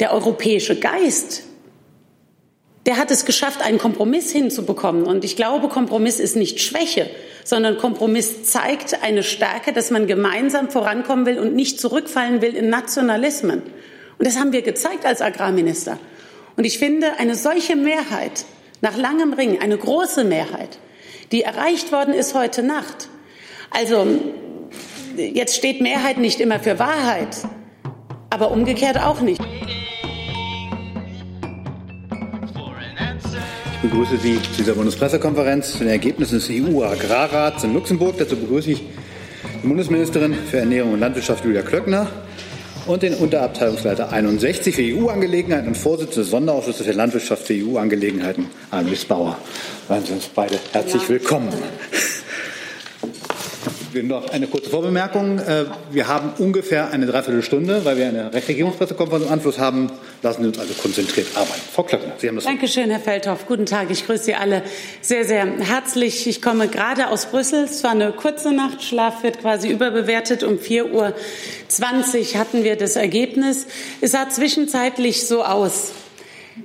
Der europäische Geist, der hat es geschafft, einen Kompromiss hinzubekommen. Und ich glaube, Kompromiss ist nicht Schwäche, sondern Kompromiss zeigt eine Stärke, dass man gemeinsam vorankommen will und nicht zurückfallen will in Nationalismen. Und das haben wir gezeigt als Agrarminister. Und ich finde, eine solche Mehrheit, nach langem Ringen, eine große Mehrheit, die erreicht worden ist heute Nacht. Also, jetzt steht Mehrheit nicht immer für Wahrheit, aber umgekehrt auch nicht. Ich begrüße Sie zu dieser Bundespressekonferenz zu den Ergebnissen des EU-Agrarrats in Luxemburg. Dazu begrüße ich die Bundesministerin für Ernährung und Landwirtschaft Julia Klöckner und den Unterabteilungsleiter 61 für EU-Angelegenheiten und Vorsitzende des Sonderausschusses für Landwirtschaft für EU-Angelegenheiten, Annelies Bauer. Seien Sie uns beide herzlich ja. willkommen noch eine kurze Vorbemerkung. Äh, wir haben ungefähr eine Dreiviertelstunde, weil wir eine Regierungspressekonferenz im Anschluss haben. Lassen Sie uns also konzentriert arbeiten. Frau Klöckner, Sie haben das Danke schön, Herr Feldhoff. Guten Tag. Ich grüße Sie alle sehr, sehr herzlich. Ich komme gerade aus Brüssel. Es war eine kurze Nacht. Schlaf wird quasi überbewertet. Um 4.20 Uhr hatten wir das Ergebnis. Es sah zwischenzeitlich so aus,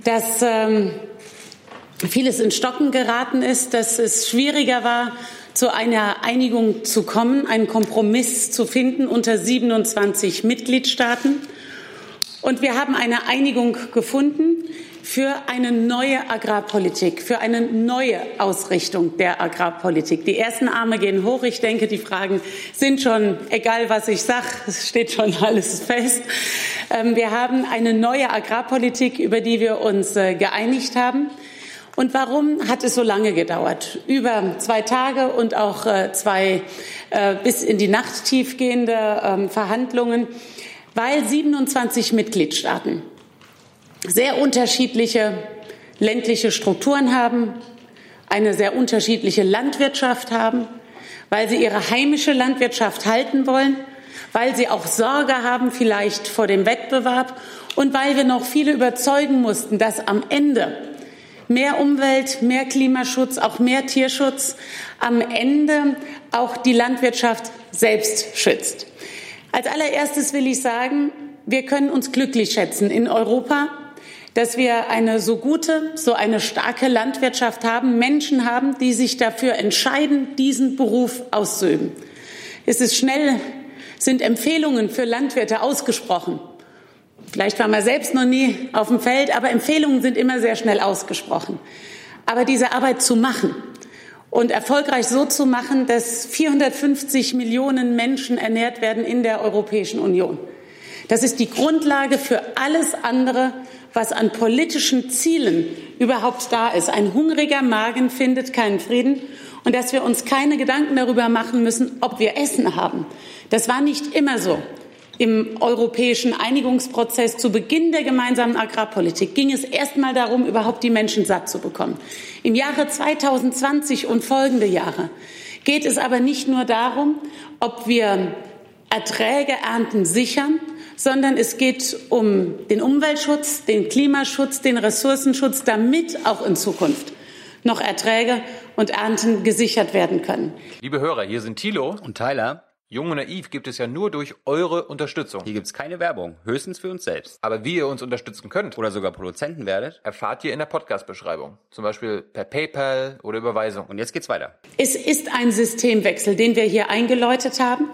dass ähm, vieles in Stocken geraten ist, dass es schwieriger war, zu einer Einigung zu kommen, einen Kompromiss zu finden unter 27 Mitgliedstaaten. Und wir haben eine Einigung gefunden für eine neue Agrarpolitik, für eine neue Ausrichtung der Agrarpolitik. Die ersten Arme gehen hoch. Ich denke, die Fragen sind schon, egal was ich sage, es steht schon alles fest. Ähm, wir haben eine neue Agrarpolitik, über die wir uns äh, geeinigt haben. Und warum hat es so lange gedauert? Über zwei Tage und auch äh, zwei äh, bis in die Nacht tiefgehende ähm, Verhandlungen, weil 27 Mitgliedstaaten sehr unterschiedliche ländliche Strukturen haben, eine sehr unterschiedliche Landwirtschaft haben, weil sie ihre heimische Landwirtschaft halten wollen, weil sie auch Sorge haben vielleicht vor dem Wettbewerb und weil wir noch viele überzeugen mussten, dass am Ende mehr Umwelt, mehr Klimaschutz, auch mehr Tierschutz am Ende auch die Landwirtschaft selbst schützt. Als allererstes will ich sagen, wir können uns glücklich schätzen in Europa, dass wir eine so gute, so eine starke Landwirtschaft haben, Menschen haben, die sich dafür entscheiden, diesen Beruf auszuüben. Es ist schnell, sind Empfehlungen für Landwirte ausgesprochen. Vielleicht war man selbst noch nie auf dem Feld, aber Empfehlungen sind immer sehr schnell ausgesprochen. Aber diese Arbeit zu machen und erfolgreich so zu machen, dass 450 Millionen Menschen ernährt werden in der Europäischen Union. Das ist die Grundlage für alles andere, was an politischen Zielen überhaupt da ist. Ein hungriger Magen findet keinen Frieden und dass wir uns keine Gedanken darüber machen müssen, ob wir Essen haben. Das war nicht immer so. Im europäischen Einigungsprozess zu Beginn der gemeinsamen Agrarpolitik ging es erst mal darum, überhaupt die Menschen satt zu bekommen. Im Jahre 2020 und folgende Jahre geht es aber nicht nur darum, ob wir Erträge, Ernten sichern, sondern es geht um den Umweltschutz, den Klimaschutz, den Ressourcenschutz, damit auch in Zukunft noch Erträge und Ernten gesichert werden können. Liebe Hörer, hier sind Thilo und Tyler. Jung und Naiv gibt es ja nur durch eure Unterstützung. Hier gibt es keine Werbung, höchstens für uns selbst. Aber wie ihr uns unterstützen könnt oder sogar Produzenten werdet, erfahrt ihr in der Podcast-Beschreibung. Zum Beispiel per PayPal oder Überweisung. Und jetzt geht's weiter. Es ist ein Systemwechsel, den wir hier eingeläutet haben.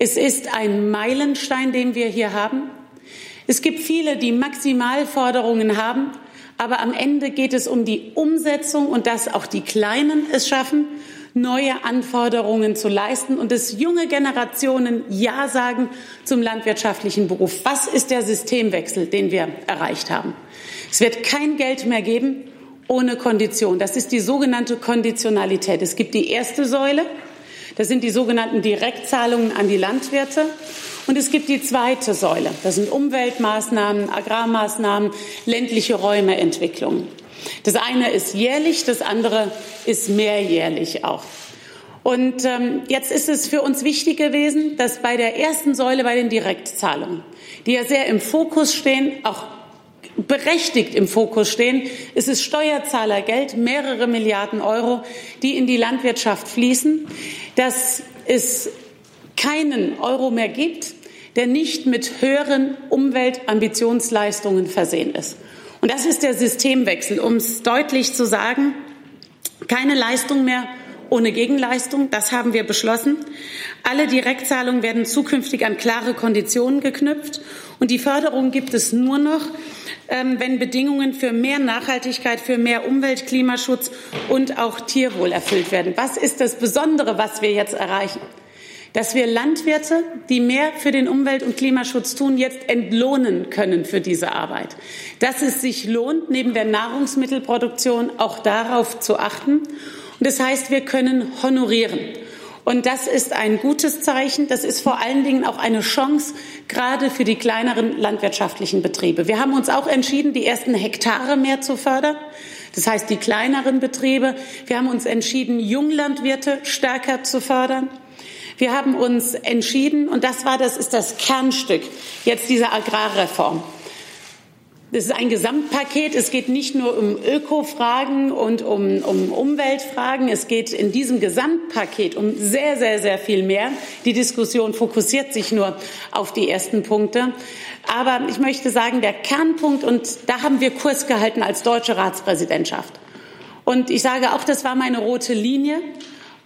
Es ist ein Meilenstein, den wir hier haben. Es gibt viele, die Maximalforderungen haben, aber am Ende geht es um die Umsetzung und dass auch die Kleinen es schaffen neue Anforderungen zu leisten und dass junge Generationen Ja sagen zum landwirtschaftlichen Beruf. Was ist der Systemwechsel, den wir erreicht haben? Es wird kein Geld mehr geben ohne Kondition. Das ist die sogenannte Konditionalität. Es gibt die erste Säule, das sind die sogenannten Direktzahlungen an die Landwirte. Und es gibt die zweite Säule. Das sind Umweltmaßnahmen, Agrarmaßnahmen, ländliche Räumeentwicklung. Das eine ist jährlich, das andere ist mehrjährlich auch. Und ähm, jetzt ist es für uns wichtig gewesen, dass bei der ersten Säule, bei den Direktzahlungen, die ja sehr im Fokus stehen, auch berechtigt im Fokus stehen, ist es Steuerzahlergeld, mehrere Milliarden Euro, die in die Landwirtschaft fließen, dass es keinen Euro mehr gibt, der nicht mit höheren Umweltambitionsleistungen versehen ist. Und das ist der Systemwechsel, um es deutlich zu sagen. Keine Leistung mehr ohne Gegenleistung. Das haben wir beschlossen. Alle Direktzahlungen werden zukünftig an klare Konditionen geknüpft. Und die Förderung gibt es nur noch, ähm, wenn Bedingungen für mehr Nachhaltigkeit, für mehr Umwelt, Klimaschutz und auch Tierwohl erfüllt werden. Was ist das Besondere, was wir jetzt erreichen? Dass wir Landwirte, die mehr für den Umwelt- und Klimaschutz tun, jetzt entlohnen können für diese Arbeit. Dass es sich lohnt, neben der Nahrungsmittelproduktion auch darauf zu achten. Und das heißt, wir können honorieren. Und das ist ein gutes Zeichen. Das ist vor allen Dingen auch eine Chance, gerade für die kleineren landwirtschaftlichen Betriebe. Wir haben uns auch entschieden, die ersten Hektare mehr zu fördern. Das heißt, die kleineren Betriebe. Wir haben uns entschieden, Junglandwirte stärker zu fördern. Wir haben uns entschieden, und das war, das ist das Kernstück jetzt dieser Agrarreform. Das ist ein Gesamtpaket. Es geht nicht nur um Ökofragen und um, um Umweltfragen. Es geht in diesem Gesamtpaket um sehr, sehr, sehr viel mehr. Die Diskussion fokussiert sich nur auf die ersten Punkte. Aber ich möchte sagen, der Kernpunkt, und da haben wir Kurs gehalten als deutsche Ratspräsidentschaft. Und ich sage auch, das war meine rote Linie.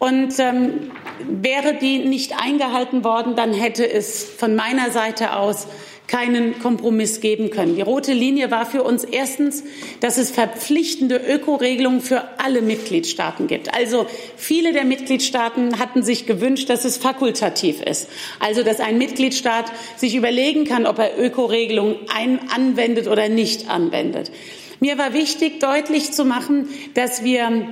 Und ähm, wäre die nicht eingehalten worden, dann hätte es von meiner Seite aus keinen Kompromiss geben können. Die rote Linie war für uns erstens, dass es verpflichtende Ökoregelungen für alle Mitgliedstaaten gibt. Also viele der Mitgliedstaaten hatten sich gewünscht, dass es fakultativ ist. Also dass ein Mitgliedstaat sich überlegen kann, ob er Ökoregelungen ein anwendet oder nicht anwendet. Mir war wichtig, deutlich zu machen, dass wir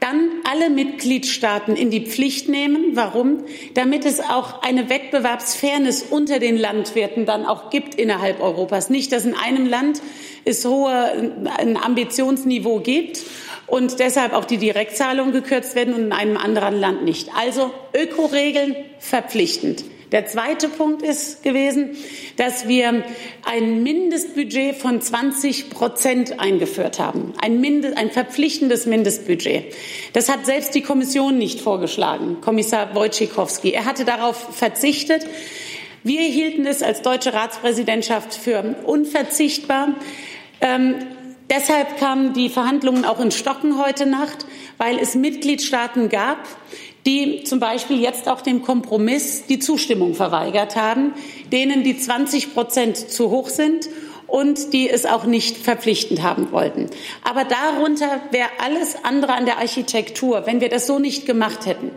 dann alle Mitgliedstaaten in die Pflicht nehmen. Warum? Damit es auch eine Wettbewerbsfairness unter den Landwirten dann auch gibt innerhalb Europas. Nicht, dass in einem Land es hohe, ein Ambitionsniveau gibt und deshalb auch die Direktzahlungen gekürzt werden und in einem anderen Land nicht. Also Ökoregeln verpflichtend. Der zweite Punkt ist gewesen, dass wir ein Mindestbudget von 20 Prozent eingeführt haben. Ein, Mindest, ein verpflichtendes Mindestbudget. Das hat selbst die Kommission nicht vorgeschlagen, Kommissar Wojciechowski. Er hatte darauf verzichtet. Wir hielten es als deutsche Ratspräsidentschaft für unverzichtbar. Ähm, deshalb kamen die Verhandlungen auch in Stocken heute Nacht, weil es Mitgliedstaaten gab, die zum Beispiel jetzt auch dem Kompromiss die Zustimmung verweigert haben, denen die 20 Prozent zu hoch sind und die es auch nicht verpflichtend haben wollten. Aber darunter wäre alles andere an der Architektur, wenn wir das so nicht gemacht hätten.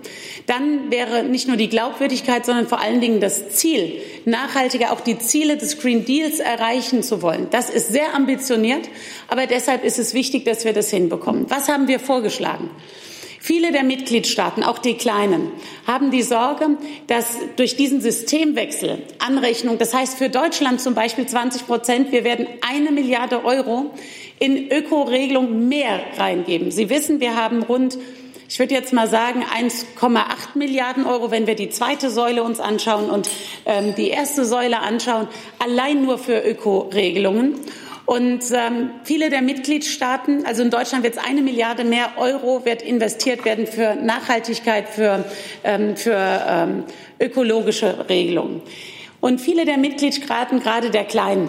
Dann wäre nicht nur die Glaubwürdigkeit, sondern vor allen Dingen das Ziel, nachhaltiger auch die Ziele des Green Deals erreichen zu wollen. Das ist sehr ambitioniert, aber deshalb ist es wichtig, dass wir das hinbekommen. Was haben wir vorgeschlagen? Viele der Mitgliedstaaten, auch die kleinen, haben die Sorge, dass durch diesen Systemwechsel Anrechnung, das heißt für Deutschland zum Beispiel 20 Prozent, wir werden eine Milliarde Euro in Ökoregelung mehr reingeben. Sie wissen, wir haben rund ich würde jetzt mal sagen 1,8 Milliarden Euro, wenn wir die zweite Säule uns anschauen und ähm, die erste Säule anschauen, allein nur für Ökoregelungen. Und ähm, viele der Mitgliedstaaten, also in Deutschland wird es eine Milliarde mehr Euro wird investiert werden für Nachhaltigkeit, für, ähm, für ähm, ökologische Regelungen. Und viele der Mitgliedstaaten, gerade der Kleinen,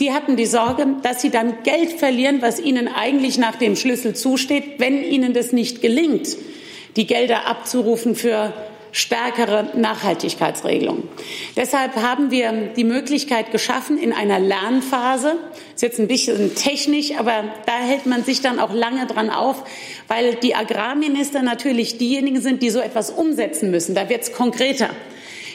die hatten die Sorge, dass sie dann Geld verlieren, was ihnen eigentlich nach dem Schlüssel zusteht, wenn ihnen das nicht gelingt, die Gelder abzurufen für stärkere Nachhaltigkeitsregelungen. Deshalb haben wir die Möglichkeit geschaffen, in einer Lernphase, ist jetzt ein bisschen technisch, aber da hält man sich dann auch lange dran auf, weil die Agrarminister natürlich diejenigen sind, die so etwas umsetzen müssen. Da wird es konkreter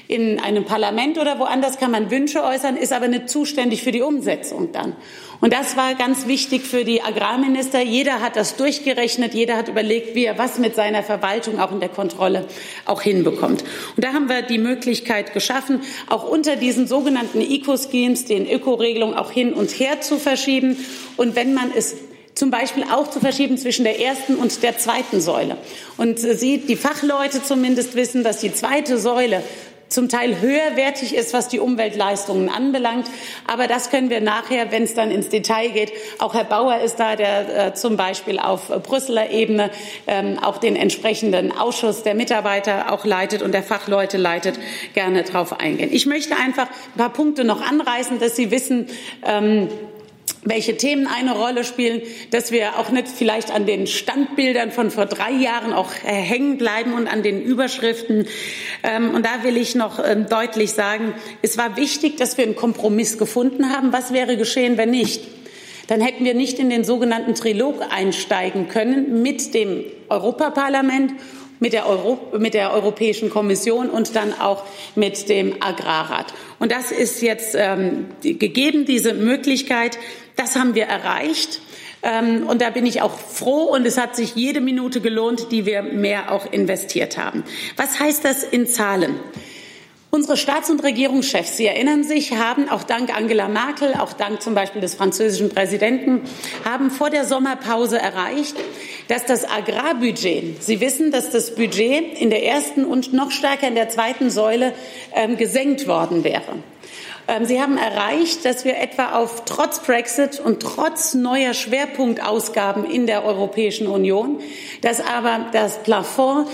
in einem Parlament oder woanders kann man Wünsche äußern, ist aber nicht zuständig für die Umsetzung dann. Und das war ganz wichtig für die Agrarminister. Jeder hat das durchgerechnet, jeder hat überlegt, wie er was mit seiner Verwaltung auch in der Kontrolle auch hinbekommt. Und da haben wir die Möglichkeit geschaffen, auch unter diesen sogenannten Eco-Schemes den Ökoregelungen auch hin und her zu verschieben. Und wenn man es zum Beispiel auch zu verschieben zwischen der ersten und der zweiten Säule. Und Sie, die Fachleute zumindest wissen, dass die zweite Säule zum Teil höherwertig ist, was die Umweltleistungen anbelangt. Aber das können wir nachher, wenn es dann ins Detail geht, auch Herr Bauer ist da, der äh, zum Beispiel auf Brüsseler Ebene ähm, auch den entsprechenden Ausschuss der Mitarbeiter auch leitet und der Fachleute leitet, gerne darauf eingehen. Ich möchte einfach ein paar Punkte noch anreißen, dass Sie wissen, ähm, welche Themen eine Rolle spielen, dass wir auch nicht vielleicht an den Standbildern von vor drei Jahren auch äh, hängen bleiben und an den Überschriften. Ähm, und da will ich noch ähm, deutlich sagen, es war wichtig, dass wir einen Kompromiss gefunden haben. Was wäre geschehen, wenn nicht? Dann hätten wir nicht in den sogenannten Trilog einsteigen können mit dem Europaparlament mit der, Euro, mit der Europäischen Kommission und dann auch mit dem Agrarrat. Und das ist jetzt ähm, gegeben, diese Möglichkeit. Das haben wir erreicht. Ähm, und da bin ich auch froh und es hat sich jede Minute gelohnt, die wir mehr auch investiert haben. Was heißt das in Zahlen? Unsere Staats- und Regierungschefs, Sie erinnern sich, haben auch dank Angela Merkel, auch dank zum Beispiel des französischen Präsidenten, haben vor der Sommerpause erreicht, dass das Agrarbudget, Sie wissen, dass das Budget in der ersten und noch stärker in der zweiten Säule ähm, gesenkt worden wäre. Ähm, Sie haben erreicht, dass wir etwa auf trotz Brexit und trotz neuer Schwerpunktausgaben in der Europäischen Union, dass aber das Plafond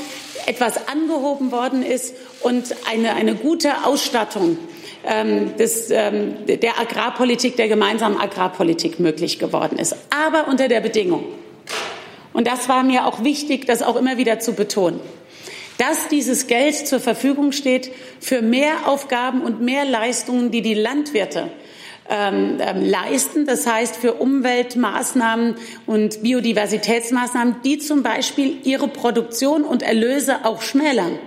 etwas angehoben worden ist und eine, eine gute Ausstattung ähm, des, ähm, der Agrarpolitik, der gemeinsamen Agrarpolitik möglich geworden ist. Aber unter der Bedingung, und das war mir auch wichtig, das auch immer wieder zu betonen, dass dieses Geld zur Verfügung steht für mehr Aufgaben und mehr Leistungen, die die Landwirte ähm, ähm, leisten. Das heißt für Umweltmaßnahmen und Biodiversitätsmaßnahmen, die zum Beispiel ihre Produktion und Erlöse auch schmälern.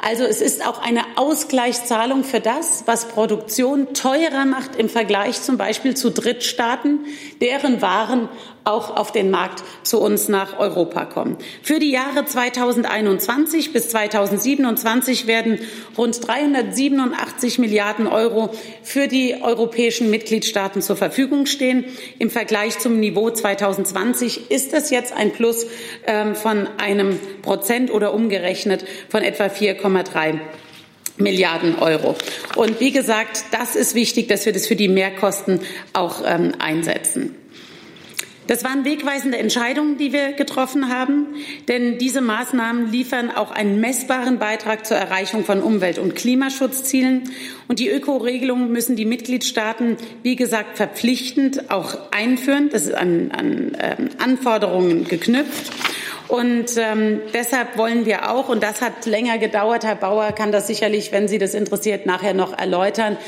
Also es ist auch eine Ausgleichszahlung für das, was Produktion teurer macht im Vergleich zum Beispiel zu Drittstaaten, deren Waren auch auf den Markt zu uns nach Europa kommen. Für die Jahre 2021 bis 2027 werden rund 387 Milliarden Euro für die europäischen Mitgliedstaaten zur Verfügung stehen. Im Vergleich zum Niveau 2020 ist das jetzt ein Plus ähm, von einem Prozent oder umgerechnet von etwa 4,3 Milliarden Euro. Und wie gesagt, das ist wichtig, dass wir das für die Mehrkosten auch ähm, einsetzen. Das waren wegweisende Entscheidungen, die wir getroffen haben, denn diese Maßnahmen liefern auch einen messbaren Beitrag zur Erreichung von Umwelt- und Klimaschutzzielen. Und die Ökoregelungen müssen die Mitgliedstaaten, wie gesagt, verpflichtend auch einführen. Das ist an, an äh, Anforderungen geknüpft. Und ähm, deshalb wollen wir auch, und das hat länger gedauert, Herr Bauer kann das sicherlich, wenn Sie das interessiert, nachher noch erläutern,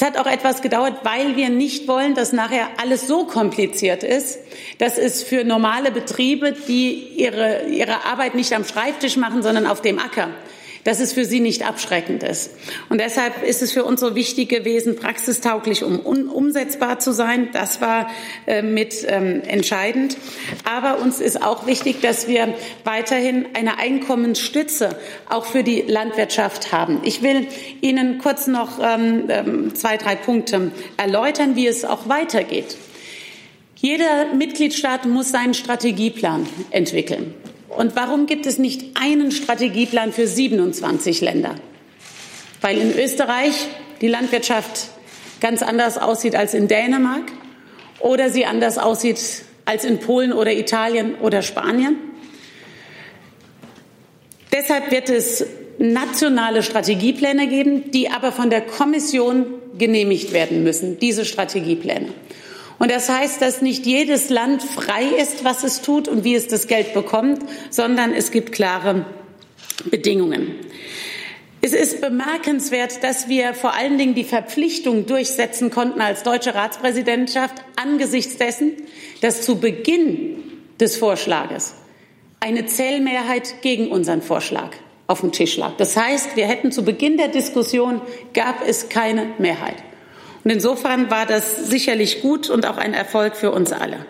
es hat auch etwas gedauert, weil wir nicht wollen, dass nachher alles so kompliziert ist, dass es für normale Betriebe, die ihre, ihre Arbeit nicht am Schreibtisch machen, sondern auf dem Acker, dass es für sie nicht abschreckend ist. Und deshalb ist es für uns so wichtig gewesen, praxistauglich, um umsetzbar zu sein. Das war äh, mit ähm, entscheidend. Aber uns ist auch wichtig, dass wir weiterhin eine Einkommensstütze auch für die Landwirtschaft haben. Ich will Ihnen kurz noch ähm, ähm zwei, drei Punkte erläutern, wie es auch weitergeht. Jeder Mitgliedstaat muss seinen Strategieplan entwickeln. Und warum gibt es nicht einen Strategieplan für 27 Länder? Weil in Österreich die Landwirtschaft ganz anders aussieht als in Dänemark oder sie anders aussieht als in Polen oder Italien oder Spanien. Deshalb wird es nationale Strategiepläne geben, die aber von der Kommission genehmigt werden müssen, diese Strategiepläne. Und das heißt, dass nicht jedes Land frei ist, was es tut und wie es das Geld bekommt, sondern es gibt klare Bedingungen. Es ist bemerkenswert, dass wir vor allen Dingen die Verpflichtung durchsetzen konnten als deutsche Ratspräsidentschaft angesichts dessen, dass zu Beginn des Vorschlages eine Zählmehrheit gegen unseren Vorschlag auf dem Tisch lag. Das heißt, wir hätten zu Beginn der Diskussion gab es keine Mehrheit. Und insofern war das sicherlich gut und auch ein Erfolg für uns alle.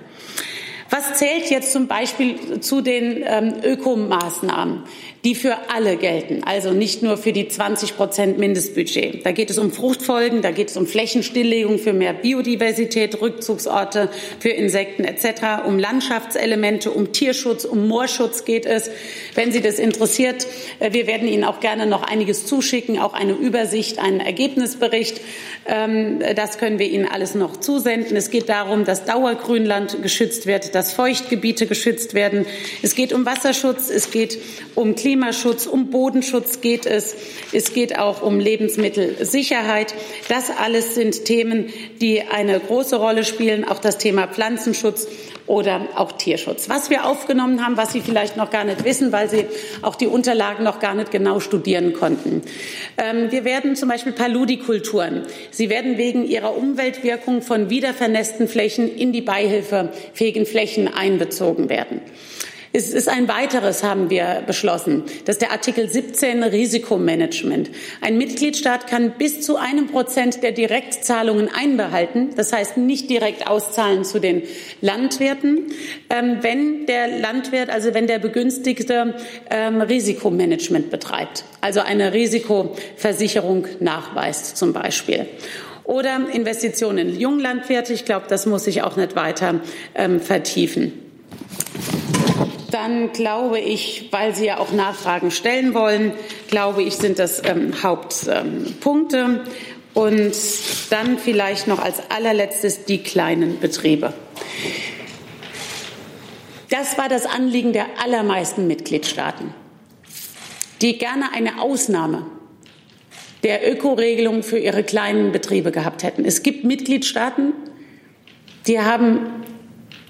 Was zählt jetzt zum Beispiel zu den ähm, Ökomaßnahmen? Die für alle gelten, also nicht nur für die 20 Prozent Mindestbudget. Da geht es um Fruchtfolgen, da geht es um Flächenstilllegung für mehr Biodiversität, Rückzugsorte für Insekten etc., um Landschaftselemente, um Tierschutz, um Moorschutz geht es. Wenn Sie das interessiert, äh, wir werden Ihnen auch gerne noch einiges zuschicken, auch eine Übersicht, einen Ergebnisbericht. Ähm, das können wir Ihnen alles noch zusenden. Es geht darum, dass Dauergrünland geschützt wird, dass Feuchtgebiete geschützt werden. Es geht um Wasserschutz, es geht um Klimaschutz, um Bodenschutz geht es. Es geht auch um Lebensmittelsicherheit. Das alles sind Themen, die eine große Rolle spielen. Auch das Thema Pflanzenschutz oder auch Tierschutz. Was wir aufgenommen haben, was Sie vielleicht noch gar nicht wissen, weil Sie auch die Unterlagen noch gar nicht genau studieren konnten. Ähm, wir werden zum Beispiel Paludikulturen. Sie werden wegen ihrer Umweltwirkung von wiedervernässten Flächen in die beihilfefähigen Flächen einbezogen werden. Es ist ein weiteres, haben wir beschlossen. Das ist der Artikel 17 Risikomanagement. Ein Mitgliedstaat kann bis zu einem Prozent der Direktzahlungen einbehalten. Das heißt, nicht direkt auszahlen zu den Landwirten, ähm, wenn der Landwirt, also wenn der Begünstigte ähm, Risikomanagement betreibt. Also eine Risikoversicherung nachweist zum Beispiel oder Investitionen in Junglandwirte. Ich glaube, das muss ich auch nicht weiter ähm, vertiefen dann glaube ich, weil Sie ja auch Nachfragen stellen wollen, glaube ich, sind das ähm, Hauptpunkte. Und dann vielleicht noch als allerletztes die kleinen Betriebe. Das war das Anliegen der allermeisten Mitgliedstaaten, die gerne eine Ausnahme der Ökoregelung für ihre kleinen Betriebe gehabt hätten. Es gibt Mitgliedstaaten, die haben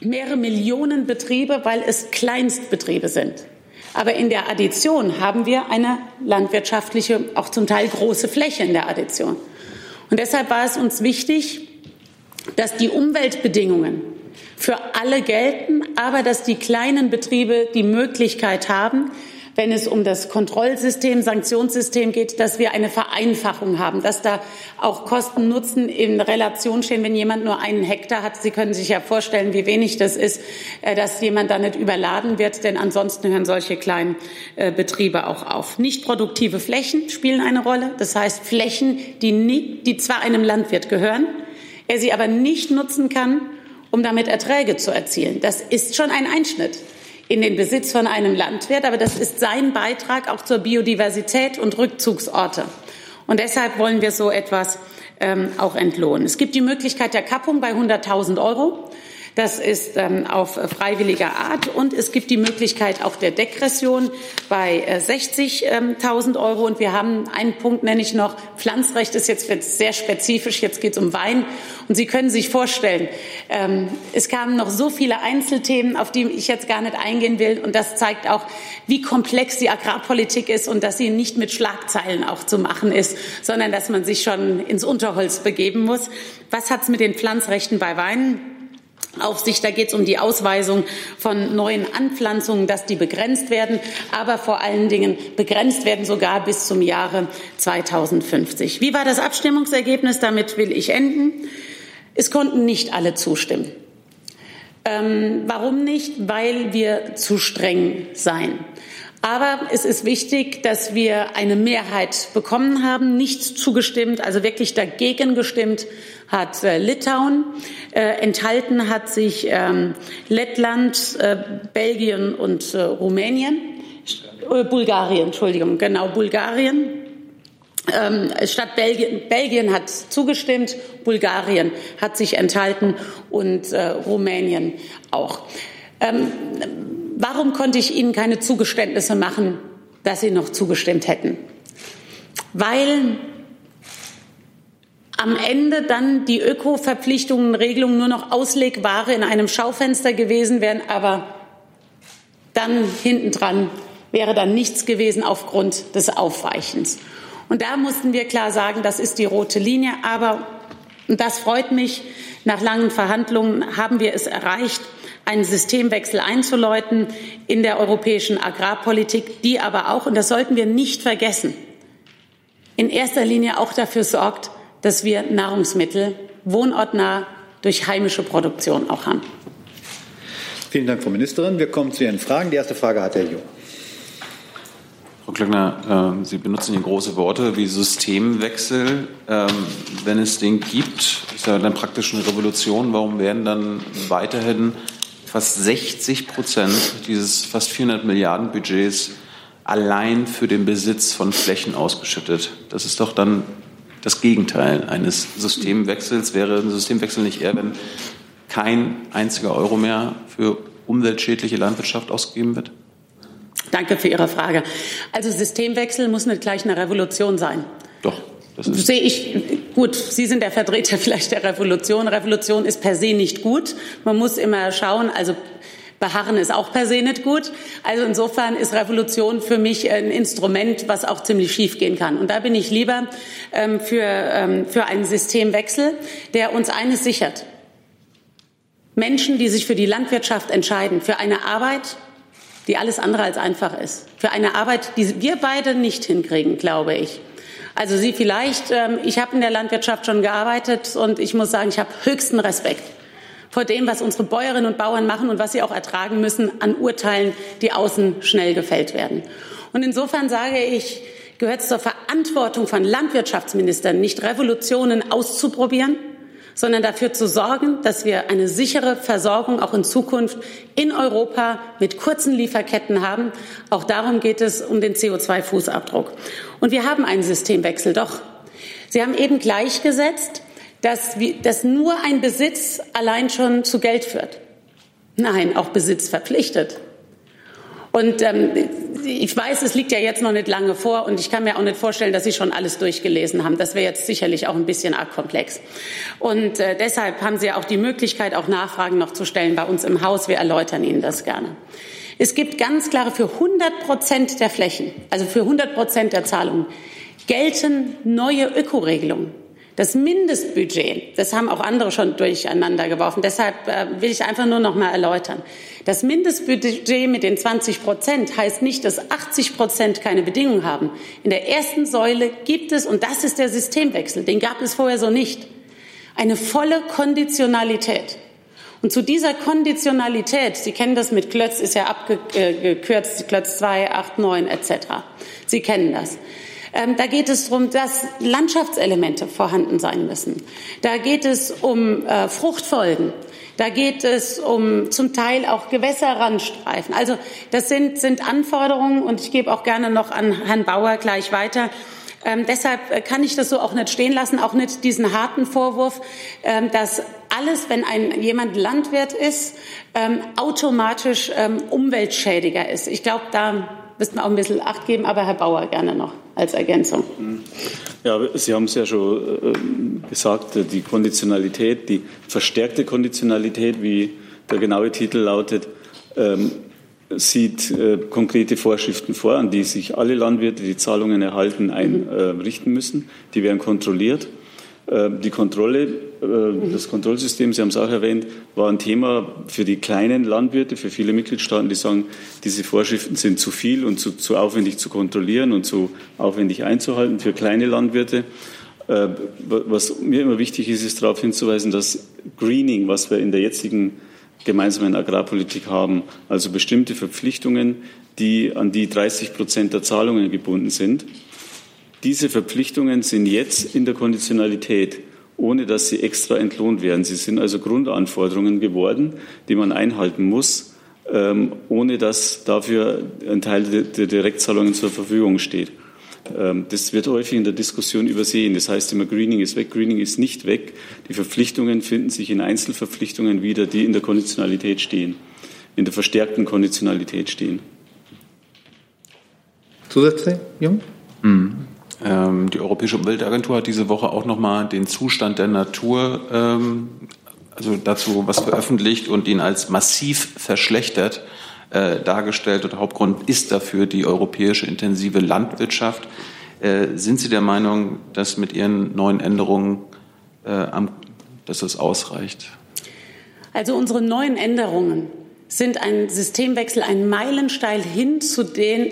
mehrere Millionen Betriebe, weil es Kleinstbetriebe sind. Aber in der Addition haben wir eine landwirtschaftliche, auch zum Teil große Fläche in der Addition. Und deshalb war es uns wichtig, dass die Umweltbedingungen für alle gelten, aber dass die kleinen Betriebe die Möglichkeit haben, wenn es um das Kontrollsystem, Sanktionssystem geht, dass wir eine Vereinfachung haben, dass da auch Kosten Nutzen in Relation stehen, wenn jemand nur einen Hektar hat. Sie können sich ja vorstellen, wie wenig das ist, äh, dass jemand da nicht überladen wird, denn ansonsten hören solche kleinen äh, Betriebe auch auf. Nicht produktive Flächen spielen eine Rolle. Das heißt Flächen, die, nie, die zwar einem Landwirt gehören, er sie aber nicht nutzen kann, um damit Erträge zu erzielen. Das ist schon ein Einschnitt in den Besitz von einem Landwirt, aber das ist sein Beitrag auch zur Biodiversität und Rückzugsorte. Und deshalb wollen wir so etwas ähm, auch entlohnen. Es gibt die Möglichkeit der Kappung bei 100.000 Euro. Das ist ähm, auf freiwilliger Art. Und es gibt die Möglichkeit auch der Degression bei äh, 60.000 Euro. Und wir haben einen Punkt, nenne ich noch, Pflanzrecht ist jetzt sehr spezifisch. Jetzt geht es um Wein. Und Sie können sich vorstellen, ähm, es kamen noch so viele Einzelthemen, auf die ich jetzt gar nicht eingehen will. Und das zeigt auch, wie komplex die Agrarpolitik ist und dass sie nicht mit Schlagzeilen auch zu machen ist, sondern dass man sich schon ins Unterholz begeben muss. Was hat es mit den Pflanzrechten bei Weinen? Auf sich. Da geht es um die Ausweisung von neuen Anpflanzungen, dass die begrenzt werden, aber vor allen Dingen begrenzt werden sogar bis zum Jahre 2050. Wie war das Abstimmungsergebnis? Damit will ich enden. Es konnten nicht alle zustimmen. Ähm, warum nicht? Weil wir zu streng seien. Aber es ist wichtig, dass wir eine Mehrheit bekommen haben, nicht zugestimmt, also wirklich dagegen gestimmt hat äh, Litauen, äh, enthalten hat sich ähm, Lettland, äh, Belgien und Rumänien, Bulgarien, Entschuldigung, genau, Bulgarien. Ähm, statt Belgien, Belgien hat zugestimmt, Bulgarien hat sich enthalten und Rumänien auch. Ähm, warum konnte ich Ihnen keine Zugeständnisse machen, dass Sie noch zugestimmt hätten? Weil am Ende dann die Öko-Verpflichtungen, Regelungen nur noch Auslegware in einem Schaufenster gewesen wären, aber dann hintendran wäre dann nichts gewesen aufgrund des Aufweichens. Und da mussten wir klar sagen, das ist die rote Linie. Aber, und das freut mich, nach langen Verhandlungen haben wir es erreicht, einen Systemwechsel einzuläuten in der europäischen Agrarpolitik, die aber auch, und das sollten wir nicht vergessen, in erster Linie auch dafür sorgt, dass wir Nahrungsmittel wohnortnah durch heimische Produktion auch haben. Vielen Dank, Frau Ministerin. Wir kommen zu Ihren Fragen. Die erste Frage hat Herr Jung. Frau Klöckner, äh, Sie benutzen hier große Worte wie Systemwechsel. Ähm, wenn es den gibt, ist ja dann praktisch eine Revolution. Warum werden dann weiterhin fast 60 Prozent dieses fast 400 Milliarden Budgets allein für den Besitz von Flächen ausgeschüttet? Das ist doch dann das Gegenteil eines Systemwechsels. Wäre ein Systemwechsel nicht eher, wenn kein einziger Euro mehr für umweltschädliche Landwirtschaft ausgegeben wird? Danke für Ihre Frage. Also Systemwechsel muss nicht gleich eine Revolution sein. Doch. Sehe ich gut. Sie sind der Vertreter vielleicht der Revolution. Revolution ist per se nicht gut. Man muss immer schauen. Also Beharren ist auch per se nicht gut. Also insofern ist Revolution für mich ein Instrument, was auch ziemlich schief gehen kann. Und da bin ich lieber ähm, für, ähm, für einen Systemwechsel, der uns eines sichert. Menschen, die sich für die Landwirtschaft entscheiden, für eine Arbeit, die alles andere als einfach ist. Für eine Arbeit, die wir beide nicht hinkriegen, glaube ich. Also Sie vielleicht, ähm, ich habe in der Landwirtschaft schon gearbeitet und ich muss sagen, ich habe höchsten Respekt vor dem, was unsere Bäuerinnen und Bauern machen und was sie auch ertragen müssen an Urteilen, die außen schnell gefällt werden. Und insofern sage ich, gehört es zur Verantwortung von Landwirtschaftsministern, nicht Revolutionen auszuprobieren, sondern dafür zu sorgen, dass wir eine sichere Versorgung auch in Zukunft in Europa mit kurzen Lieferketten haben. Auch darum geht es um den CO2-Fußabdruck. Und wir haben einen Systemwechsel. Doch Sie haben eben gleichgesetzt, dass, dass nur ein Besitz allein schon zu Geld führt. Nein, auch Besitz verpflichtet. Und ähm, ich weiß, es liegt ja jetzt noch nicht lange vor und ich kann mir auch nicht vorstellen, dass Sie schon alles durchgelesen haben. Das wäre jetzt sicherlich auch ein bisschen arg komplex. Und äh, deshalb haben Sie auch die Möglichkeit, auch Nachfragen noch zu stellen bei uns im Haus. Wir erläutern Ihnen das gerne. Es gibt ganz klare für 100 Prozent der Flächen, also für 100 Prozent der Zahlungen, gelten neue Ökoregelungen. Das Mindestbudget, das haben auch andere schon durcheinander geworfen. Deshalb äh, will ich einfach nur noch mal erläutern. Das Mindestbudget mit den 20 Prozent heißt nicht, dass 80 Prozent keine Bedingungen haben. In der ersten Säule gibt es, und das ist der Systemwechsel, den gab es vorher so nicht, eine volle Konditionalität. Und zu dieser Konditionalität, Sie kennen das mit Klötz, ist ja abgekürzt, Klötz 2, 8, 9 etc. Sie kennen das. Ähm, da geht es darum, dass Landschaftselemente vorhanden sein müssen. Da geht es um äh, Fruchtfolgen. Da geht es um zum Teil auch Gewässerrandstreifen. Also das sind, sind Anforderungen und ich gebe auch gerne noch an Herrn Bauer gleich weiter. Ähm, deshalb äh, kann ich das so auch nicht stehen lassen, auch nicht diesen harten Vorwurf, ähm, dass alles, wenn ein, jemand Landwirt ist, ähm, automatisch ähm, Umweltschädiger ist. Ich glaube, da müssten wir auch ein bisschen Acht geben, aber Herr Bauer gerne noch als Ergänzung. Ja, Sie haben es ja schon äh, gesagt, die Konditionalität, die verstärkte Konditionalität, wie der genaue Titel lautet, ähm, sieht äh, konkrete Vorschriften vor, an die sich alle Landwirte, die Zahlungen erhalten, einrichten mhm. äh, müssen. Die werden kontrolliert. Äh, die Kontrolle, äh, das Kontrollsystem, Sie haben es auch erwähnt, war ein Thema für die kleinen Landwirte, für viele Mitgliedstaaten, die sagen, diese Vorschriften sind zu viel und zu, zu aufwendig zu kontrollieren und zu aufwendig einzuhalten für kleine Landwirte. Äh, was mir immer wichtig ist, ist darauf hinzuweisen, dass Greening, was wir in der jetzigen gemeinsamen Agrarpolitik haben, also bestimmte Verpflichtungen, die an die 30 Prozent der Zahlungen gebunden sind, diese Verpflichtungen sind jetzt in der Konditionalität, ohne dass sie extra entlohnt werden. Sie sind also Grundanforderungen geworden, die man einhalten muss, ähm, ohne dass dafür ein Teil der Direktzahlungen zur Verfügung steht. Ähm, das wird häufig in der Diskussion übersehen. Das heißt immer, Greening ist weg. Greening ist nicht weg. Die Verpflichtungen finden sich in Einzelverpflichtungen wieder, die in der Konditionalität stehen, in der verstärkten Konditionalität stehen. Zusätzlich, Jung? Mhm. Ähm, die Europäische Umweltagentur hat diese Woche auch nochmal den Zustand der Natur, ähm, also dazu was veröffentlicht und ihn als massiv verschlechtert äh, dargestellt. Und der Hauptgrund ist dafür die europäische intensive Landwirtschaft. Äh, sind Sie der Meinung, dass mit Ihren neuen Änderungen, äh, dass das ausreicht? Also unsere neuen Änderungen sind ein Systemwechsel, ein Meilenstein hin zu, den,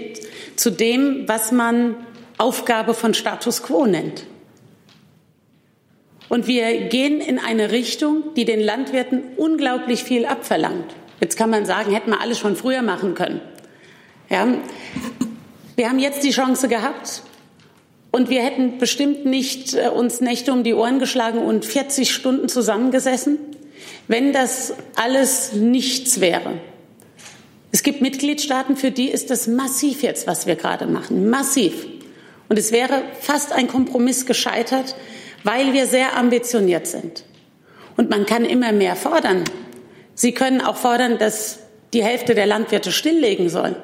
zu dem, was man Aufgabe von Status quo nennt. Und wir gehen in eine Richtung, die den Landwirten unglaublich viel abverlangt. Jetzt kann man sagen, hätten wir alles schon früher machen können. Ja. Wir haben jetzt die Chance gehabt und wir hätten bestimmt nicht äh, uns Nächte um die Ohren geschlagen und 40 Stunden zusammengesessen, wenn das alles nichts wäre. Es gibt Mitgliedstaaten, für die ist das massiv jetzt, was wir gerade machen. Massiv. Und es wäre fast ein Kompromiss gescheitert, weil wir sehr ambitioniert sind. Und man kann immer mehr fordern. Sie können auch fordern, dass die Hälfte der Landwirte stilllegen sollen.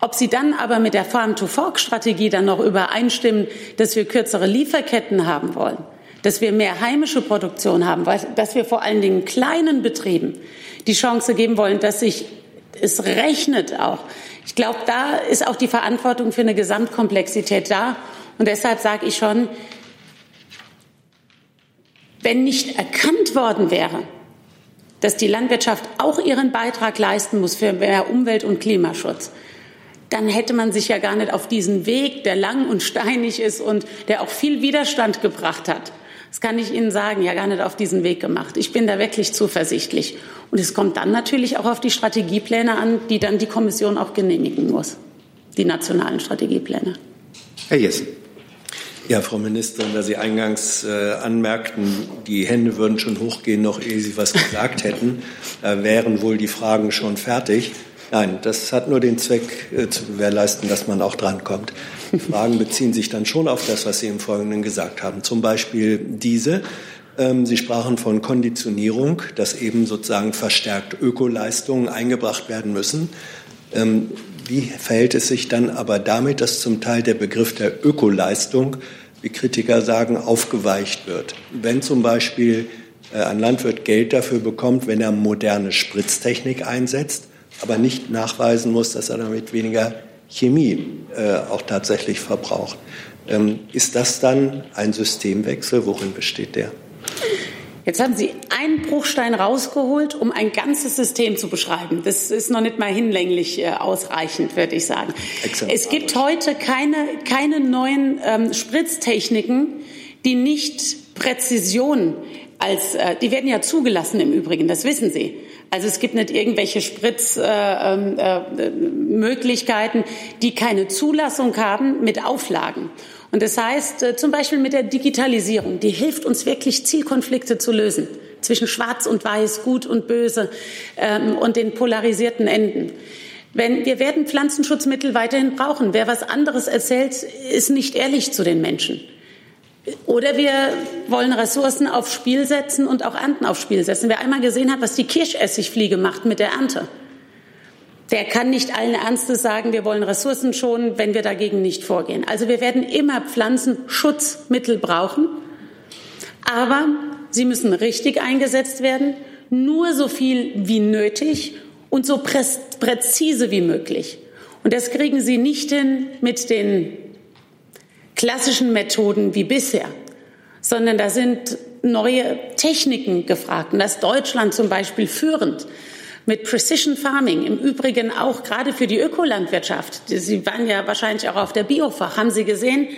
Ob Sie dann aber mit der Farm-to-Fork-Strategie dann noch übereinstimmen, dass wir kürzere Lieferketten haben wollen, dass wir mehr heimische Produktion haben, dass wir vor allen Dingen kleinen Betrieben die Chance geben wollen, dass sich es rechnet auch. Ich glaube, da ist auch die Verantwortung für eine Gesamtkomplexität da. Und deshalb sage ich schon, wenn nicht erkannt worden wäre, dass die Landwirtschaft auch ihren Beitrag leisten muss für mehr Umwelt- und Klimaschutz, dann hätte man sich ja gar nicht auf diesen Weg, der lang und steinig ist und der auch viel Widerstand gebracht hat, das kann ich Ihnen sagen, ja gar nicht auf diesen Weg gemacht. Ich bin da wirklich zuversichtlich. Und es kommt dann natürlich auch auf die Strategiepläne an, die dann die Kommission auch genehmigen muss, die nationalen Strategiepläne. Herr Jessen. Ja, Frau Ministerin, da Sie eingangs äh, anmerkten, die Hände würden schon hochgehen, noch ehe Sie was gesagt hätten, da wären wohl die Fragen schon fertig. Nein, das hat nur den Zweck äh, zu gewährleisten, dass man auch drankommt. Die Fragen beziehen sich dann schon auf das, was Sie im Folgenden gesagt haben. Zum Beispiel diese. Ähm, Sie sprachen von Konditionierung, dass eben sozusagen verstärkt Ökoleistungen eingebracht werden müssen. Ähm, wie verhält es sich dann aber damit, dass zum Teil der Begriff der Ökoleistung, wie Kritiker sagen, aufgeweicht wird? Wenn zum Beispiel äh, ein Landwirt Geld dafür bekommt, wenn er moderne Spritztechnik einsetzt, aber nicht nachweisen muss, dass er damit weniger Chemie äh, auch tatsächlich verbraucht. Ähm, ist das dann ein Systemwechsel? Worin besteht der? Jetzt haben Sie einen Bruchstein rausgeholt, um ein ganzes System zu beschreiben. Das ist noch nicht mal hinlänglich äh, ausreichend, würde ich sagen. Exemplar. Es gibt heute keine, keine neuen ähm, Spritztechniken, die nicht Präzision als, äh, die werden ja zugelassen im Übrigen, das wissen Sie. Also es gibt nicht irgendwelche Spritzmöglichkeiten, äh, äh, die keine Zulassung haben mit Auflagen. Und das heißt äh, zum Beispiel mit der Digitalisierung, die hilft uns wirklich Zielkonflikte zu lösen zwischen Schwarz und Weiß, Gut und Böse ähm, und den polarisierten Enden. Wenn, wir werden Pflanzenschutzmittel weiterhin brauchen. Wer was anderes erzählt, ist nicht ehrlich zu den Menschen. Oder wir wollen Ressourcen aufs Spiel setzen und auch Ernten aufs Spiel setzen. Wer einmal gesehen hat, was die Kirschessigfliege macht mit der Ernte, der kann nicht allen Ernstes sagen, wir wollen Ressourcen schonen, wenn wir dagegen nicht vorgehen. Also wir werden immer Pflanzenschutzmittel brauchen, aber sie müssen richtig eingesetzt werden, nur so viel wie nötig und so präzise wie möglich. Und das kriegen Sie nicht hin mit den klassischen Methoden wie bisher, sondern da sind neue Techniken gefragt. Und da ist Deutschland zum Beispiel führend mit Precision Farming, im Übrigen auch gerade für die Ökolandwirtschaft. Sie waren ja wahrscheinlich auch auf der Biofach. Haben Sie gesehen,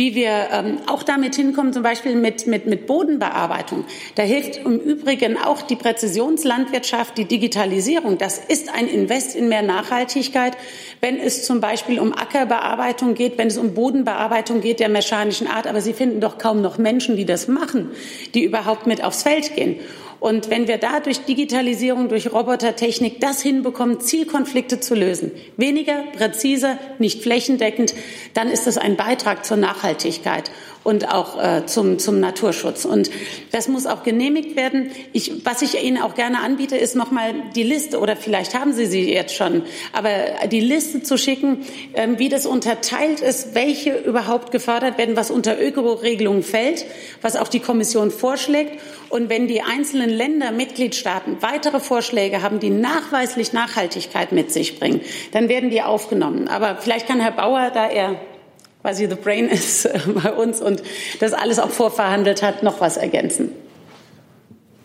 wie wir ähm, auch damit hinkommen, zum Beispiel mit, mit, mit Bodenbearbeitung. Da hilft im Übrigen auch die Präzisionslandwirtschaft, die Digitalisierung. Das ist ein Invest in mehr Nachhaltigkeit, wenn es zum Beispiel um Ackerbearbeitung geht, wenn es um Bodenbearbeitung geht der mechanischen Art. Aber Sie finden doch kaum noch Menschen, die das machen, die überhaupt mit aufs Feld gehen. Und wenn wir da durch Digitalisierung, durch Robotertechnik das hinbekommen, Zielkonflikte zu lösen, weniger, präziser, nicht flächendeckend, dann ist das ein Beitrag zur Nachhaltigkeit und auch äh, zum, zum Naturschutz. Und das muss auch genehmigt werden. Ich, was ich Ihnen auch gerne anbiete, ist nochmal die Liste, oder vielleicht haben Sie sie jetzt schon, aber die Liste zu schicken, ähm, wie das unterteilt ist, welche überhaupt gefördert werden, was unter Öko-Regelungen fällt, was auch die Kommission vorschlägt. Und wenn die einzelnen Länder, Mitgliedstaaten weitere Vorschläge haben, die nachweislich Nachhaltigkeit mit sich bringen, dann werden die aufgenommen. Aber vielleicht kann Herr Bauer, da er quasi the brain ist bei uns und das alles auch vorverhandelt hat, noch was ergänzen.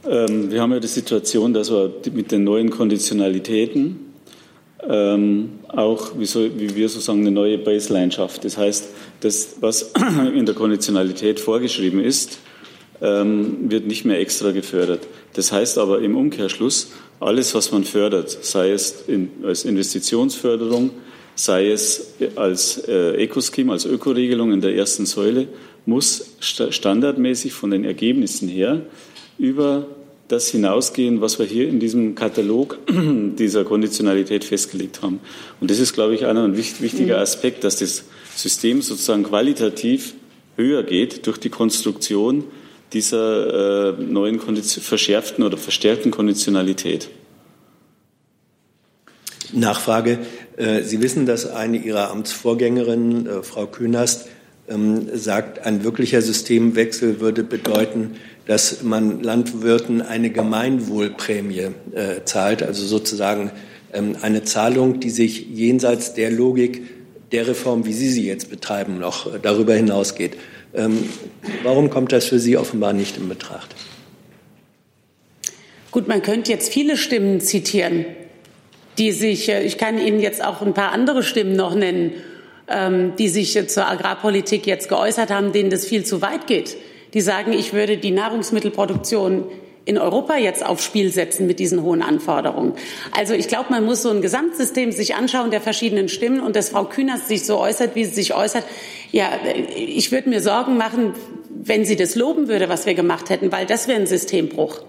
Ähm, wir haben ja die Situation, dass wir mit den neuen Konditionalitäten ähm, auch, wie, so, wie, wir sozusagen, eine neue Baseline schaffen. Das heißt, das, was in der Konditionalität vorgeschrieben ist, ähm, wird nicht mehr extra gefördert. Das heißt aber im Umkehrschluss, alles, was man fördert, sei es in, als Investitionsförderung, sei es als äh, Ecoscheme, als Ökoregelung in der ersten Säule, muss standardmäßig von den Ergebnissen her über das hinausgehen, was wir hier in diesem Katalog dieser Konditionalität festgelegt haben. Und das ist, glaube ich, einer ein wichtiger mhm. Aspekt, dass das System sozusagen qualitativ höher geht durch die Konstruktion dieser äh, neuen verschärften oder verstärkten Konditionalität. Nachfrage. Äh, Sie wissen, dass eine Ihrer Amtsvorgängerinnen, äh, Frau Künast, ähm, sagt, ein wirklicher Systemwechsel würde bedeuten, dass man Landwirten eine Gemeinwohlprämie äh, zahlt, also sozusagen ähm, eine Zahlung, die sich jenseits der Logik der Reform, wie Sie sie jetzt betreiben, noch darüber hinausgeht. Ähm, warum kommt das für Sie offenbar nicht in Betracht? Gut, man könnte jetzt viele Stimmen zitieren, die sich, äh, ich kann Ihnen jetzt auch ein paar andere Stimmen noch nennen, ähm, die sich zur Agrarpolitik jetzt geäußert haben, denen das viel zu weit geht die sagen, ich würde die Nahrungsmittelproduktion in Europa jetzt aufs Spiel setzen mit diesen hohen Anforderungen. Also ich glaube, man muss so ein Gesamtsystem sich anschauen der verschiedenen Stimmen und dass Frau Kühners sich so äußert, wie sie sich äußert. Ja, ich würde mir Sorgen machen, wenn sie das loben würde, was wir gemacht hätten, weil das wäre ein Systembruch.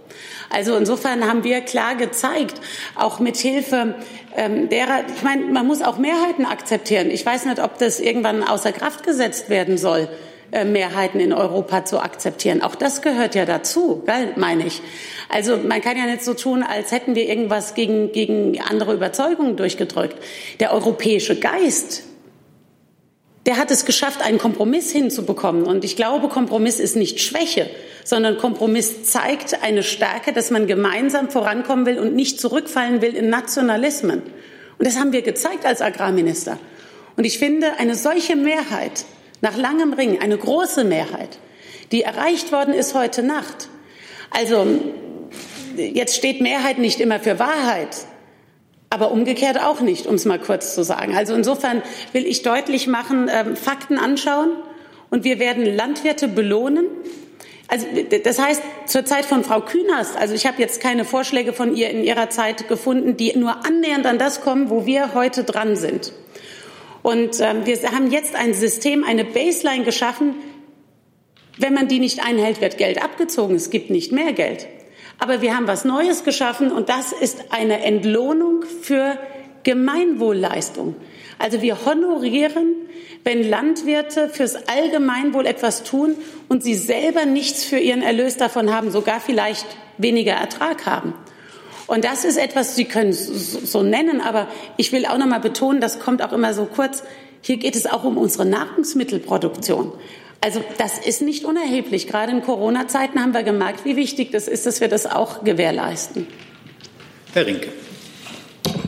Also insofern haben wir klar gezeigt, auch mit Hilfe ähm, derer, ich meine, man muss auch Mehrheiten akzeptieren. Ich weiß nicht, ob das irgendwann außer Kraft gesetzt werden soll. Äh, Mehrheiten in Europa zu akzeptieren. Auch das gehört ja dazu, gell, meine ich. Also man kann ja nicht so tun, als hätten wir irgendwas gegen, gegen andere Überzeugungen durchgedrückt. Der europäische Geist, der hat es geschafft, einen Kompromiss hinzubekommen. Und ich glaube, Kompromiss ist nicht Schwäche, sondern Kompromiss zeigt eine Stärke, dass man gemeinsam vorankommen will und nicht zurückfallen will in Nationalismen. Und das haben wir gezeigt als Agrarminister. Und ich finde, eine solche Mehrheit nach langem Ringen eine große Mehrheit, die erreicht worden ist heute Nacht. Also jetzt steht Mehrheit nicht immer für Wahrheit, aber umgekehrt auch nicht, um es mal kurz zu sagen. Also insofern will ich deutlich machen, äh, Fakten anschauen und wir werden Landwirte belohnen. Also das heißt, zur Zeit von Frau Künast, also ich habe jetzt keine Vorschläge von ihr in ihrer Zeit gefunden, die nur annähernd an das kommen, wo wir heute dran sind. Und ähm, wir haben jetzt ein System, eine Baseline geschaffen. Wenn man die nicht einhält, wird Geld abgezogen. Es gibt nicht mehr Geld. Aber wir haben was Neues geschaffen und das ist eine Entlohnung für Gemeinwohlleistung. Also wir honorieren, wenn Landwirte fürs Allgemeinwohl etwas tun und sie selber nichts für ihren Erlös davon haben, sogar vielleicht weniger Ertrag haben. Und das ist etwas, Sie können es so nennen, aber ich will auch noch mal betonen, das kommt auch immer so kurz. Hier geht es auch um unsere Nahrungsmittelproduktion. Also das ist nicht unerheblich. Gerade in Corona-Zeiten haben wir gemerkt, wie wichtig das ist, dass wir das auch gewährleisten. Herr Rinke.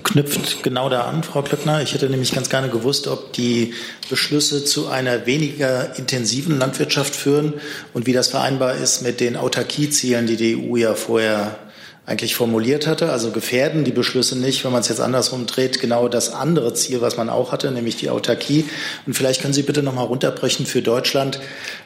Knüpft genau da an, Frau Klöckner. Ich hätte nämlich ganz gerne gewusst, ob die Beschlüsse zu einer weniger intensiven Landwirtschaft führen und wie das vereinbar ist mit den Autarkiezielen, die die EU ja vorher eigentlich formuliert hatte. Also gefährden die Beschlüsse nicht, wenn man es jetzt andersrum dreht, genau das andere Ziel, was man auch hatte, nämlich die Autarkie. Und vielleicht können Sie bitte noch mal runterbrechen für Deutschland,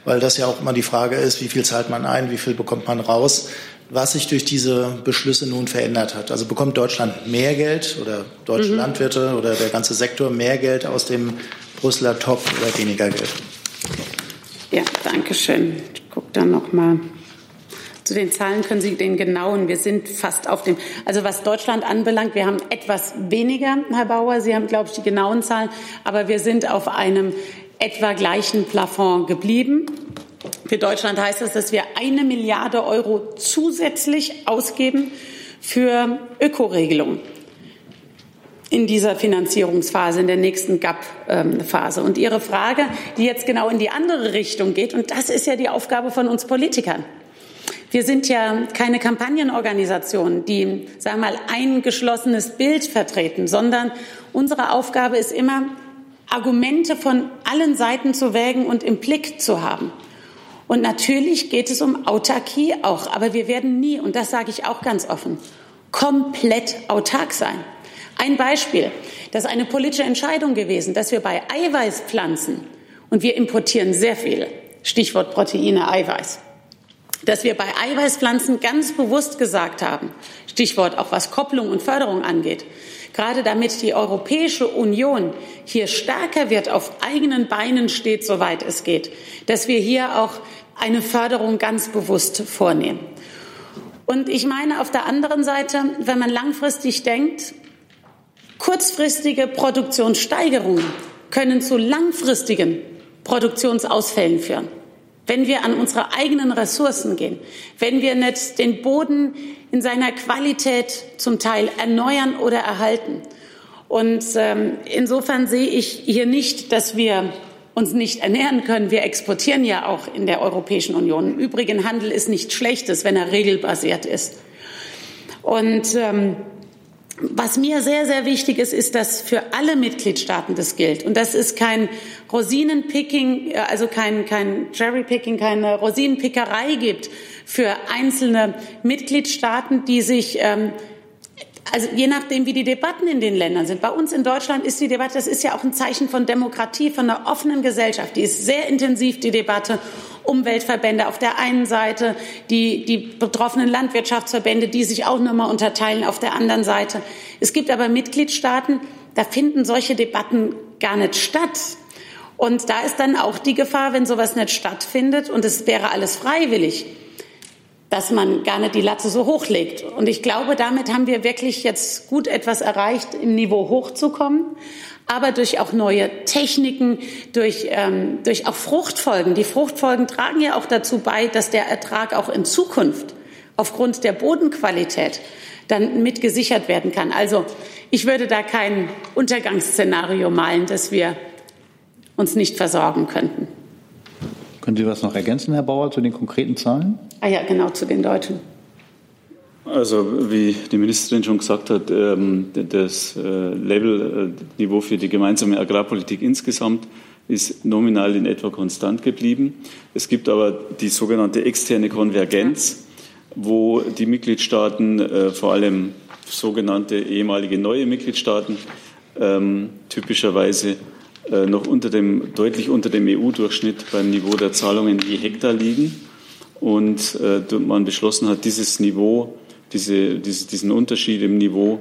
weil das ja auch immer die Frage ist, wie viel zahlt man ein, wie viel bekommt man raus, was sich durch diese Beschlüsse nun verändert hat. Also bekommt Deutschland mehr Geld oder deutsche mhm. Landwirte oder der ganze Sektor mehr Geld aus dem Brüsseler Topf oder weniger Geld? Ja, danke schön. Ich gucke dann noch mal. Zu den Zahlen können Sie den genauen. Wir sind fast auf dem, also was Deutschland anbelangt, wir haben etwas weniger, Herr Bauer. Sie haben, glaube ich, die genauen Zahlen, aber wir sind auf einem etwa gleichen Plafond geblieben. Für Deutschland heißt das, dass wir eine Milliarde Euro zusätzlich ausgeben für Ökoregelungen in dieser Finanzierungsphase, in der nächsten GAP-Phase. Und Ihre Frage, die jetzt genau in die andere Richtung geht, und das ist ja die Aufgabe von uns Politikern. Wir sind ja keine Kampagnenorganisation, die, sagen wir mal, ein geschlossenes Bild vertreten, sondern unsere Aufgabe ist immer, Argumente von allen Seiten zu wägen und im Blick zu haben. Und natürlich geht es um Autarkie auch, aber wir werden nie, und das sage ich auch ganz offen, komplett autark sein. Ein Beispiel, das ist eine politische Entscheidung gewesen, dass wir bei Eiweißpflanzen, und wir importieren sehr viel, Stichwort Proteine, Eiweiß, dass wir bei Eiweißpflanzen ganz bewusst gesagt haben, Stichwort auch was Kopplung und Förderung angeht, gerade damit die Europäische Union hier stärker wird, auf eigenen Beinen steht, soweit es geht, dass wir hier auch eine Förderung ganz bewusst vornehmen. Und ich meine auf der anderen Seite, wenn man langfristig denkt, kurzfristige Produktionssteigerungen können zu langfristigen Produktionsausfällen führen. Wenn wir an unsere eigenen Ressourcen gehen, wenn wir nicht den Boden in seiner Qualität zum Teil erneuern oder erhalten. Und ähm, insofern sehe ich hier nicht, dass wir uns nicht ernähren können. Wir exportieren ja auch in der Europäischen Union. Im Übrigen, Handel ist nichts Schlechtes, wenn er regelbasiert ist. Und ähm, was mir sehr, sehr wichtig ist, ist, dass für alle Mitgliedstaaten das gilt. Und das ist kein Rosinenpicking, äh, also kein, kein Cherrypicking, keine Rosinenpickerei gibt für einzelne Mitgliedstaaten, die sich ähm, also je nachdem, wie die Debatten in den Ländern sind. Bei uns in Deutschland ist die Debatte, das ist ja auch ein Zeichen von Demokratie, von einer offenen Gesellschaft. Die ist sehr intensiv, die Debatte. Umweltverbände auf der einen Seite, die, die betroffenen Landwirtschaftsverbände, die sich auch nochmal unterteilen auf der anderen Seite. Es gibt aber Mitgliedstaaten, da finden solche Debatten gar nicht statt. Und da ist dann auch die Gefahr, wenn sowas nicht stattfindet und es wäre alles freiwillig, dass man gar nicht die Latte so hochlegt. Und ich glaube, damit haben wir wirklich jetzt gut etwas erreicht, im Niveau hochzukommen. Aber durch auch neue Techniken, durch, ähm, durch auch Fruchtfolgen. Die Fruchtfolgen tragen ja auch dazu bei, dass der Ertrag auch in Zukunft aufgrund der Bodenqualität dann mit gesichert werden kann. Also ich würde da kein Untergangsszenario malen, dass wir uns nicht versorgen könnten. Können Sie was noch ergänzen, Herr Bauer, zu den konkreten Zahlen? Ah ja, genau, zu den Deutschen. Also wie die Ministerin schon gesagt hat, ähm, das äh, Levelniveau für die gemeinsame Agrarpolitik insgesamt ist nominal in etwa konstant geblieben. Es gibt aber die sogenannte externe Konvergenz, wo die Mitgliedstaaten, äh, vor allem sogenannte ehemalige neue Mitgliedstaaten, ähm, typischerweise äh, noch unter dem, deutlich unter dem EU-Durchschnitt beim Niveau der Zahlungen je Hektar liegen. Und äh, man beschlossen hat, dieses Niveau, diese, diese, diesen Unterschied im Niveau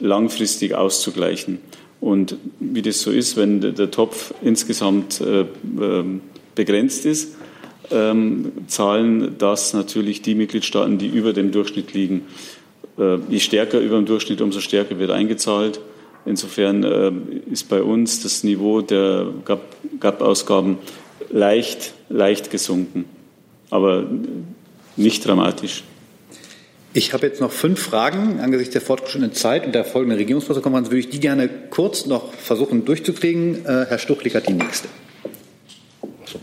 langfristig auszugleichen. Und wie das so ist, wenn der Topf insgesamt äh, ähm, begrenzt ist, ähm, zahlen das natürlich die Mitgliedstaaten, die über dem Durchschnitt liegen. Äh, je stärker über dem Durchschnitt, umso stärker wird eingezahlt. Insofern äh, ist bei uns das Niveau der GAP-Ausgaben leicht, leicht gesunken, aber nicht dramatisch. Ich habe jetzt noch fünf Fragen angesichts der fortgeschrittenen Zeit und der folgenden Regierungspressekonferenz würde ich die gerne kurz noch versuchen durchzukriegen. Äh, Herr Stuchlik hat die nächste.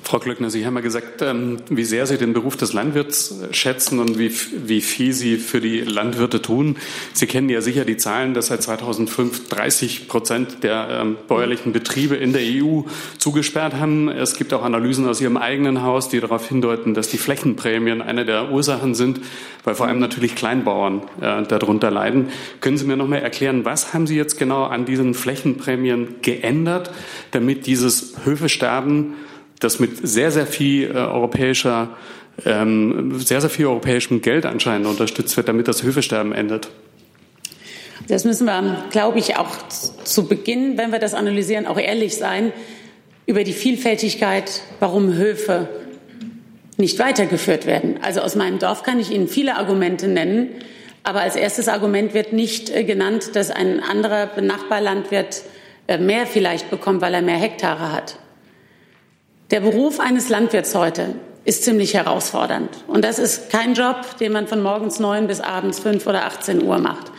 Frau Glöckner, Sie haben ja gesagt, ähm, wie sehr Sie den Beruf des Landwirts schätzen und wie, wie viel Sie für die Landwirte tun. Sie kennen ja sicher die Zahlen, dass seit 2005 30 Prozent der ähm, bäuerlichen Betriebe in der EU zugesperrt haben. Es gibt auch Analysen aus Ihrem eigenen Haus, die darauf hindeuten, dass die Flächenprämien eine der Ursachen sind, weil vor allem natürlich Kleinbauern äh, darunter leiden. Können Sie mir noch mal erklären, was haben Sie jetzt genau an diesen Flächenprämien geändert, damit dieses Höfesterben das mit sehr, sehr viel äh, europäischer, ähm, sehr, sehr viel europäischem Geld anscheinend unterstützt wird, damit das Höfesterben endet. Das müssen wir, glaube ich, auch zu Beginn, wenn wir das analysieren, auch ehrlich sein über die Vielfältigkeit, warum Höfe nicht weitergeführt werden. Also aus meinem Dorf kann ich Ihnen viele Argumente nennen, aber als erstes Argument wird nicht äh, genannt, dass ein anderer Nachbarlandwirt äh, mehr vielleicht bekommt, weil er mehr Hektare hat. Der Beruf eines Landwirts heute ist ziemlich herausfordernd. Und das ist kein Job, den man von morgens neun bis abends fünf oder 18 Uhr macht.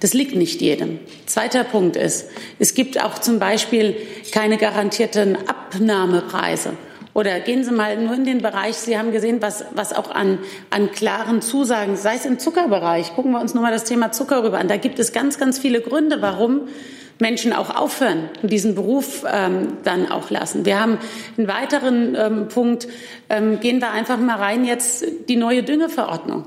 Das liegt nicht jedem. Zweiter Punkt ist, es gibt auch zum Beispiel keine garantierten Abnahmepreise. Oder gehen Sie mal nur in den Bereich, Sie haben gesehen, was, was auch an, an klaren Zusagen, sei es im Zuckerbereich, gucken wir uns nur mal das Thema Zucker rüber an. Da gibt es ganz, ganz viele Gründe, warum Menschen auch aufhören und diesen Beruf ähm, dann auch lassen. Wir haben einen weiteren ähm, Punkt, ähm, gehen wir einfach mal rein jetzt die neue Düngeverordnung.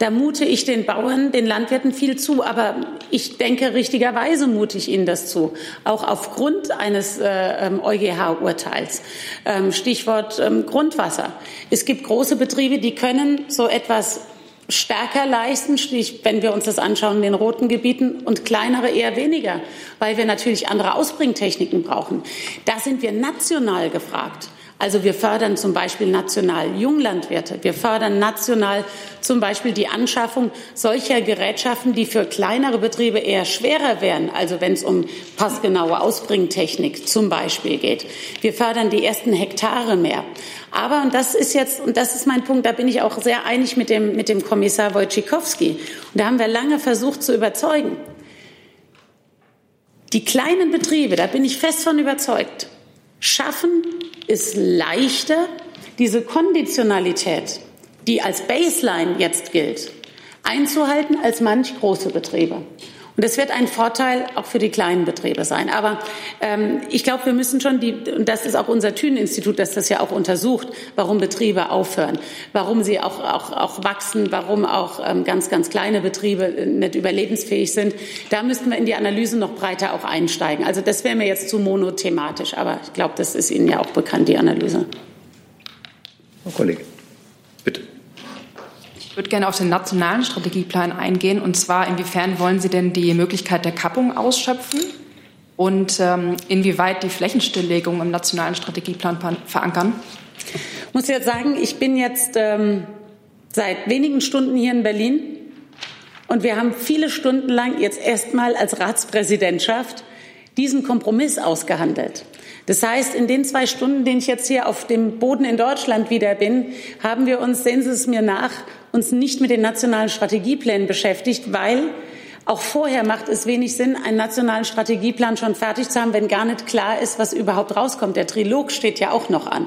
Da mute ich den Bauern, den Landwirten viel zu, aber ich denke, richtigerweise mute ich ihnen das zu, auch aufgrund eines äh, ähm, EuGH-Urteils. Ähm, Stichwort ähm, Grundwasser. Es gibt große Betriebe, die können so etwas stärker leisten, wenn wir uns das anschauen in den roten Gebieten, und kleinere eher weniger, weil wir natürlich andere Ausbringtechniken brauchen. Da sind wir national gefragt. Also wir fördern zum Beispiel national Junglandwirte. Wir fördern national zum Beispiel die Anschaffung solcher Gerätschaften, die für kleinere Betriebe eher schwerer wären. Also wenn es um passgenaue Ausbringtechnik zum Beispiel geht. Wir fördern die ersten Hektare mehr. Aber, und das ist jetzt, und das ist mein Punkt, da bin ich auch sehr einig mit dem, mit dem Kommissar Wojciechowski. Und da haben wir lange versucht zu überzeugen. Die kleinen Betriebe, da bin ich fest von überzeugt, schaffen es leichter, diese Konditionalität, die als Baseline jetzt gilt, einzuhalten als manch große Betriebe. Und das wird ein Vorteil auch für die kleinen Betriebe sein. Aber ähm, ich glaube, wir müssen schon die, und das ist auch unser Thünen-Institut, das das ja auch untersucht, warum Betriebe aufhören, warum sie auch, auch, auch wachsen, warum auch ähm, ganz, ganz kleine Betriebe nicht überlebensfähig sind. Da müssten wir in die Analyse noch breiter auch einsteigen. Also das wäre mir jetzt zu monothematisch, aber ich glaube, das ist Ihnen ja auch bekannt, die Analyse. Frau Kollegin, bitte. Ich würde gerne auf den nationalen Strategieplan eingehen. Und zwar, inwiefern wollen Sie denn die Möglichkeit der Kappung ausschöpfen? Und ähm, inwieweit die Flächenstilllegung im nationalen Strategieplan verankern? Ich muss jetzt sagen, ich bin jetzt ähm, seit wenigen Stunden hier in Berlin. Und wir haben viele Stunden lang jetzt erstmal als Ratspräsidentschaft diesen Kompromiss ausgehandelt. Das heißt, in den zwei Stunden, denen ich jetzt hier auf dem Boden in Deutschland wieder bin, haben wir uns, sehen Sie es mir nach, uns nicht mit den nationalen Strategieplänen beschäftigt, weil auch vorher macht es wenig Sinn, einen nationalen Strategieplan schon fertig zu haben, wenn gar nicht klar ist, was überhaupt rauskommt. Der Trilog steht ja auch noch an.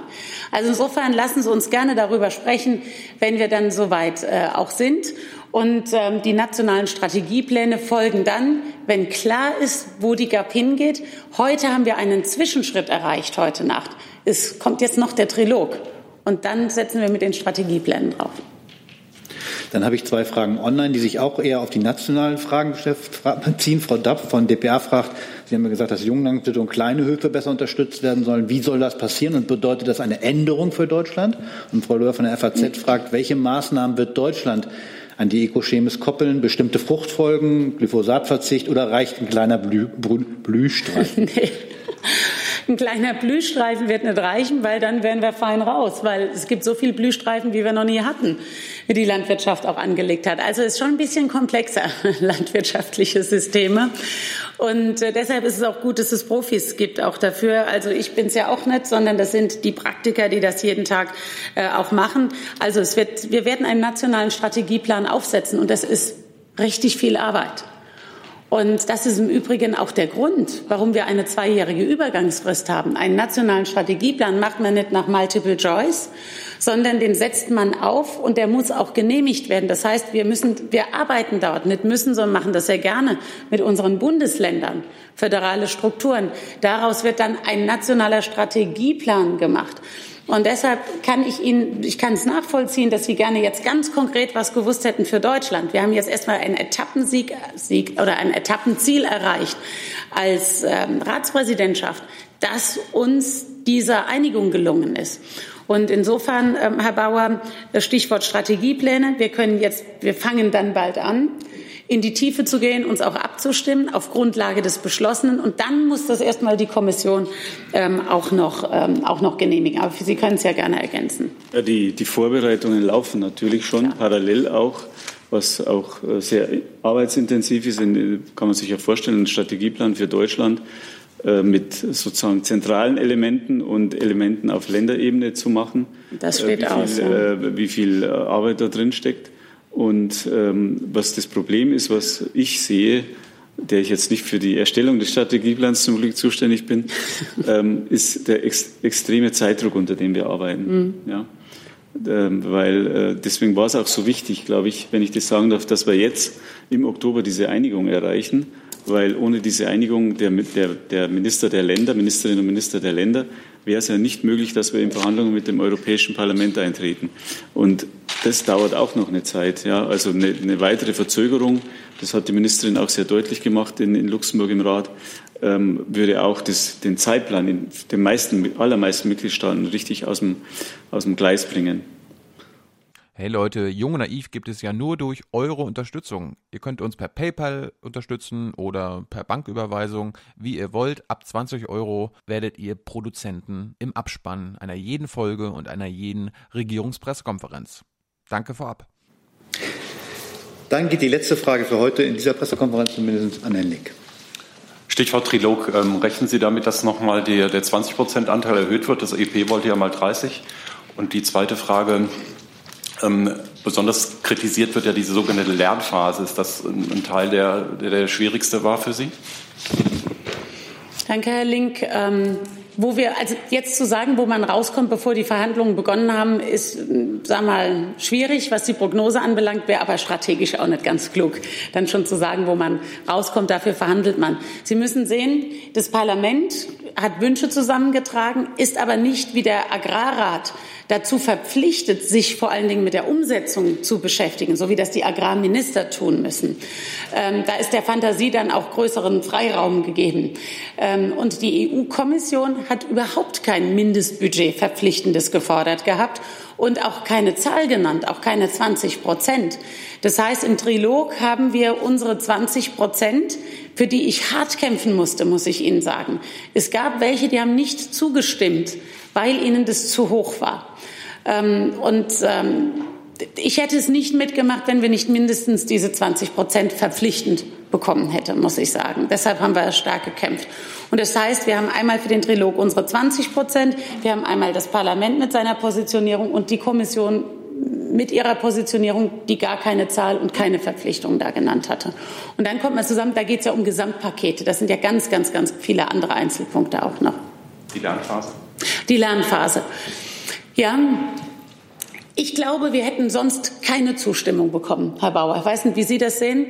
Also insofern lassen Sie uns gerne darüber sprechen, wenn wir dann soweit äh, auch sind. Und ähm, die nationalen Strategiepläne folgen dann, wenn klar ist, wo die GAP hingeht. Heute haben wir einen Zwischenschritt erreicht, heute Nacht. Es kommt jetzt noch der Trilog. Und dann setzen wir mit den Strategieplänen drauf. Dann habe ich zwei Fragen online, die sich auch eher auf die nationalen Fragen beziehen. Frau Dapp von dpa fragt, Sie haben ja gesagt, dass Junglandwirte und kleine Höfe besser unterstützt werden sollen. Wie soll das passieren und bedeutet das eine Änderung für Deutschland? Und Frau Löhr von der FAZ fragt, welche Maßnahmen wird Deutschland an die Ecochemis koppeln, bestimmte Fruchtfolgen, Glyphosatverzicht oder reicht ein kleiner Blü Blühstreifen? nee. Ein kleiner Blühstreifen wird nicht reichen, weil dann wären wir fein raus, weil es gibt so viele Blühstreifen, wie wir noch nie hatten, wie die Landwirtschaft auch angelegt hat. Also es ist schon ein bisschen komplexer, landwirtschaftliche Systeme. Und äh, deshalb ist es auch gut, dass es Profis gibt auch dafür. Also ich bin es ja auch nicht, sondern das sind die Praktiker, die das jeden Tag äh, auch machen. Also es wird, wir werden einen nationalen Strategieplan aufsetzen und das ist richtig viel Arbeit. Und das ist im Übrigen auch der Grund, warum wir eine zweijährige Übergangsfrist haben. Einen nationalen Strategieplan macht man nicht nach Multiple Choice, sondern den setzt man auf und der muss auch genehmigt werden. Das heißt, wir müssen, wir arbeiten dort, nicht müssen, sondern machen das sehr gerne mit unseren Bundesländern, föderale Strukturen. Daraus wird dann ein nationaler Strategieplan gemacht. Und deshalb kann ich Ihnen, ich kann es nachvollziehen, dass Sie gerne jetzt ganz konkret was gewusst hätten für Deutschland. Wir haben jetzt erstmal einen Etappensieg Sieg, oder ein Etappenziel erreicht als ähm, Ratspräsidentschaft, dass uns diese Einigung gelungen ist. Und insofern, ähm, Herr Bauer, das Stichwort Strategiepläne. Wir können jetzt, wir fangen dann bald an in die Tiefe zu gehen, uns auch abzustimmen auf Grundlage des Beschlossenen. Und dann muss das erstmal die Kommission ähm, auch, noch, ähm, auch noch genehmigen. Aber Sie können es ja gerne ergänzen. Ja, die, die Vorbereitungen laufen natürlich schon, Klar. parallel auch was auch äh, sehr arbeitsintensiv ist, kann man sich ja vorstellen, ein Strategieplan für Deutschland äh, mit sozusagen zentralen Elementen und Elementen auf Länderebene zu machen. Das steht äh, wie aus. Viel, ja. Wie viel Arbeit da drin steckt. Und ähm, was das Problem ist, was ich sehe, der ich jetzt nicht für die Erstellung des Strategieplans zum Glück zuständig bin, ähm, ist der ex extreme Zeitdruck, unter dem wir arbeiten. Mhm. Ja? Ähm, weil äh, deswegen war es auch so wichtig, glaube ich, wenn ich das sagen darf, dass wir jetzt im Oktober diese Einigung erreichen, weil ohne diese Einigung der, der, der Minister der Länder, Ministerinnen und Minister der Länder, wäre es ja nicht möglich, dass wir in Verhandlungen mit dem Europäischen Parlament eintreten. Und das dauert auch noch eine Zeit. Ja. Also eine, eine, weitere Verzögerung, das hat die Ministerin auch sehr deutlich gemacht in, in Luxemburg im Rat, ähm, würde auch das, den Zeitplan in den meisten, allermeisten Mitgliedstaaten richtig aus dem, aus dem Gleis bringen. Hey Leute, Jung und Naiv gibt es ja nur durch eure Unterstützung. Ihr könnt uns per PayPal unterstützen oder per Banküberweisung, wie ihr wollt. Ab 20 Euro werdet ihr Produzenten im Abspann einer jeden Folge und einer jeden Regierungspressekonferenz. Danke vorab. Dann geht die letzte Frage für heute in dieser Pressekonferenz zumindest an Herrn Link. Stichwort Trilog. Ähm, rechnen Sie damit, dass nochmal der, der 20-Prozent-Anteil erhöht wird? Das EP wollte ja mal 30. Und die zweite Frage, ähm, besonders kritisiert wird ja diese sogenannte Lernphase. Ist das ein, Teil, der, der, der schwierigste war für Sie? Danke, Herr Link. Ähm, wo wir, also jetzt zu sagen, wo man rauskommt, bevor die Verhandlungen begonnen haben, ist, sag mal, schwierig, was die Prognose anbelangt, wäre aber strategisch auch nicht ganz klug, dann schon zu sagen, wo man rauskommt, dafür verhandelt man. Sie müssen sehen, das Parlament hat Wünsche zusammengetragen, ist aber nicht wie der Agrarrat dazu verpflichtet, sich vor allen Dingen mit der Umsetzung zu beschäftigen, so wie das die Agrarminister tun müssen. Ähm, da ist der Fantasie dann auch größeren Freiraum gegeben. Ähm, und die EU-Kommission hat überhaupt kein Mindestbudget verpflichtendes gefordert gehabt und auch keine Zahl genannt, auch keine 20 Prozent. Das heißt, im Trilog haben wir unsere 20 Prozent, für die ich hart kämpfen musste, muss ich Ihnen sagen. Es gab welche, die haben nicht zugestimmt, weil ihnen das zu hoch war. Ähm, und ähm, ich hätte es nicht mitgemacht, wenn wir nicht mindestens diese 20 Prozent verpflichtend bekommen hätten, muss ich sagen. Deshalb haben wir stark gekämpft. Und das heißt, wir haben einmal für den Trilog unsere 20 Prozent, wir haben einmal das Parlament mit seiner Positionierung und die Kommission mit ihrer Positionierung, die gar keine Zahl und keine Verpflichtung da genannt hatte. Und dann kommt man zusammen, da geht es ja um Gesamtpakete. Das sind ja ganz, ganz, ganz viele andere Einzelpunkte auch noch. Die Lernphase? Die Lernphase. Ja, ich glaube, wir hätten sonst keine Zustimmung bekommen, Herr Bauer. Ich weiß nicht, wie Sie das sehen.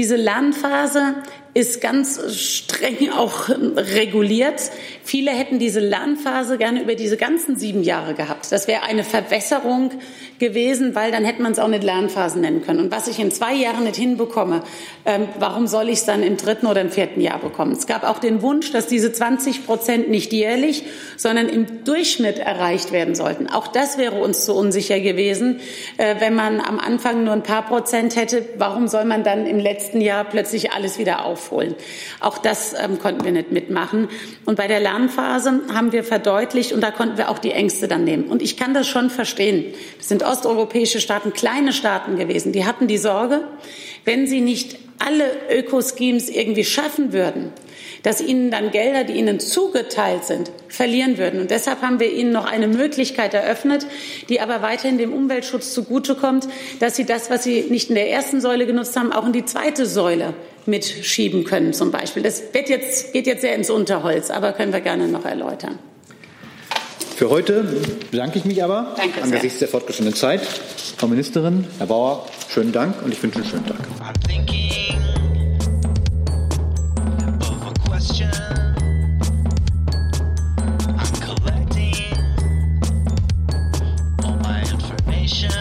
Diese Lernphase ist ganz streng auch reguliert. Viele hätten diese Lernphase gerne über diese ganzen sieben Jahre gehabt. Das wäre eine Verbesserung gewesen, weil dann hätte man es auch nicht Lernphasen nennen können. Und was ich in zwei Jahren nicht hinbekomme, ähm, warum soll ich es dann im dritten oder im vierten Jahr bekommen? Es gab auch den Wunsch, dass diese 20 Prozent nicht jährlich, sondern im Durchschnitt erreicht werden sollten. Auch das wäre uns zu unsicher gewesen, äh, wenn man am Anfang nur ein paar Prozent hätte. Warum soll man dann im letzten Jahr plötzlich alles wieder auf aufholen. Auch das ähm, konnten wir nicht mitmachen. Und bei der Lernphase haben wir verdeutlicht, und da konnten wir auch die Ängste dann nehmen. Und ich kann das schon verstehen. Das sind osteuropäische Staaten, kleine Staaten gewesen. Die hatten die Sorge, wenn sie nicht alle Ökoschemes irgendwie schaffen würden, dass ihnen dann Gelder, die ihnen zugeteilt sind, verlieren würden. Und deshalb haben wir ihnen noch eine Möglichkeit eröffnet, die aber weiterhin dem Umweltschutz zugutekommt, dass sie das, was sie nicht in der ersten Säule genutzt haben, auch in die zweite Säule mitschieben können zum Beispiel. Das wird jetzt, geht jetzt sehr ins Unterholz, aber können wir gerne noch erläutern. Für heute bedanke ich mich aber Danke angesichts der fortgeschrittenen Zeit. Frau Ministerin, Herr Bauer, schönen Dank und ich wünsche einen schönen Tag. Nation.